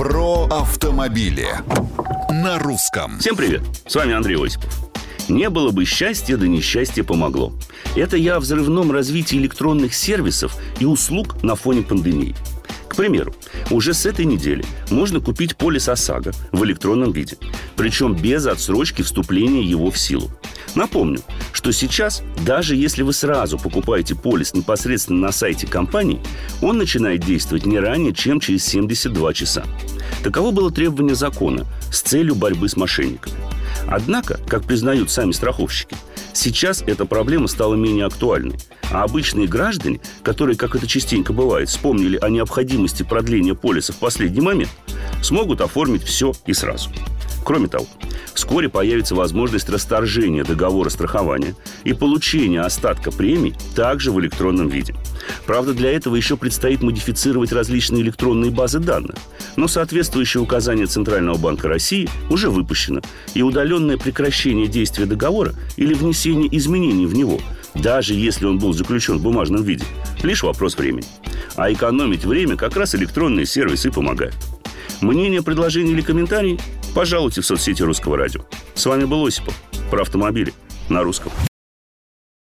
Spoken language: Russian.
Про автомобили на русском. Всем привет! С вами Андрей Осипов. Не было бы счастья, да несчастье помогло. Это я о взрывном развитии электронных сервисов и услуг на фоне пандемии. К примеру, уже с этой недели можно купить полис ОСАГО в электронном виде, причем без отсрочки вступления его в силу. Напомню, что сейчас, даже если вы сразу покупаете полис непосредственно на сайте компании, он начинает действовать не ранее, чем через 72 часа. Таково было требование закона с целью борьбы с мошенниками. Однако, как признают сами страховщики, сейчас эта проблема стала менее актуальной. А обычные граждане, которые, как это частенько бывает, вспомнили о необходимости продления полиса в последний момент, смогут оформить все и сразу. Кроме того, вскоре появится возможность расторжения договора страхования и получения остатка премий также в электронном виде. Правда, для этого еще предстоит модифицировать различные электронные базы данных. Но соответствующее указание Центрального банка России уже выпущено, и удаленное прекращение действия договора или внесение изменений в него, даже если он был заключен в бумажном виде, лишь вопрос времени. А экономить время как раз электронные сервисы помогают. Мнение, предложение или комментарий пожалуйте в соцсети Русского радио. С вами был Осипов про автомобили на русском.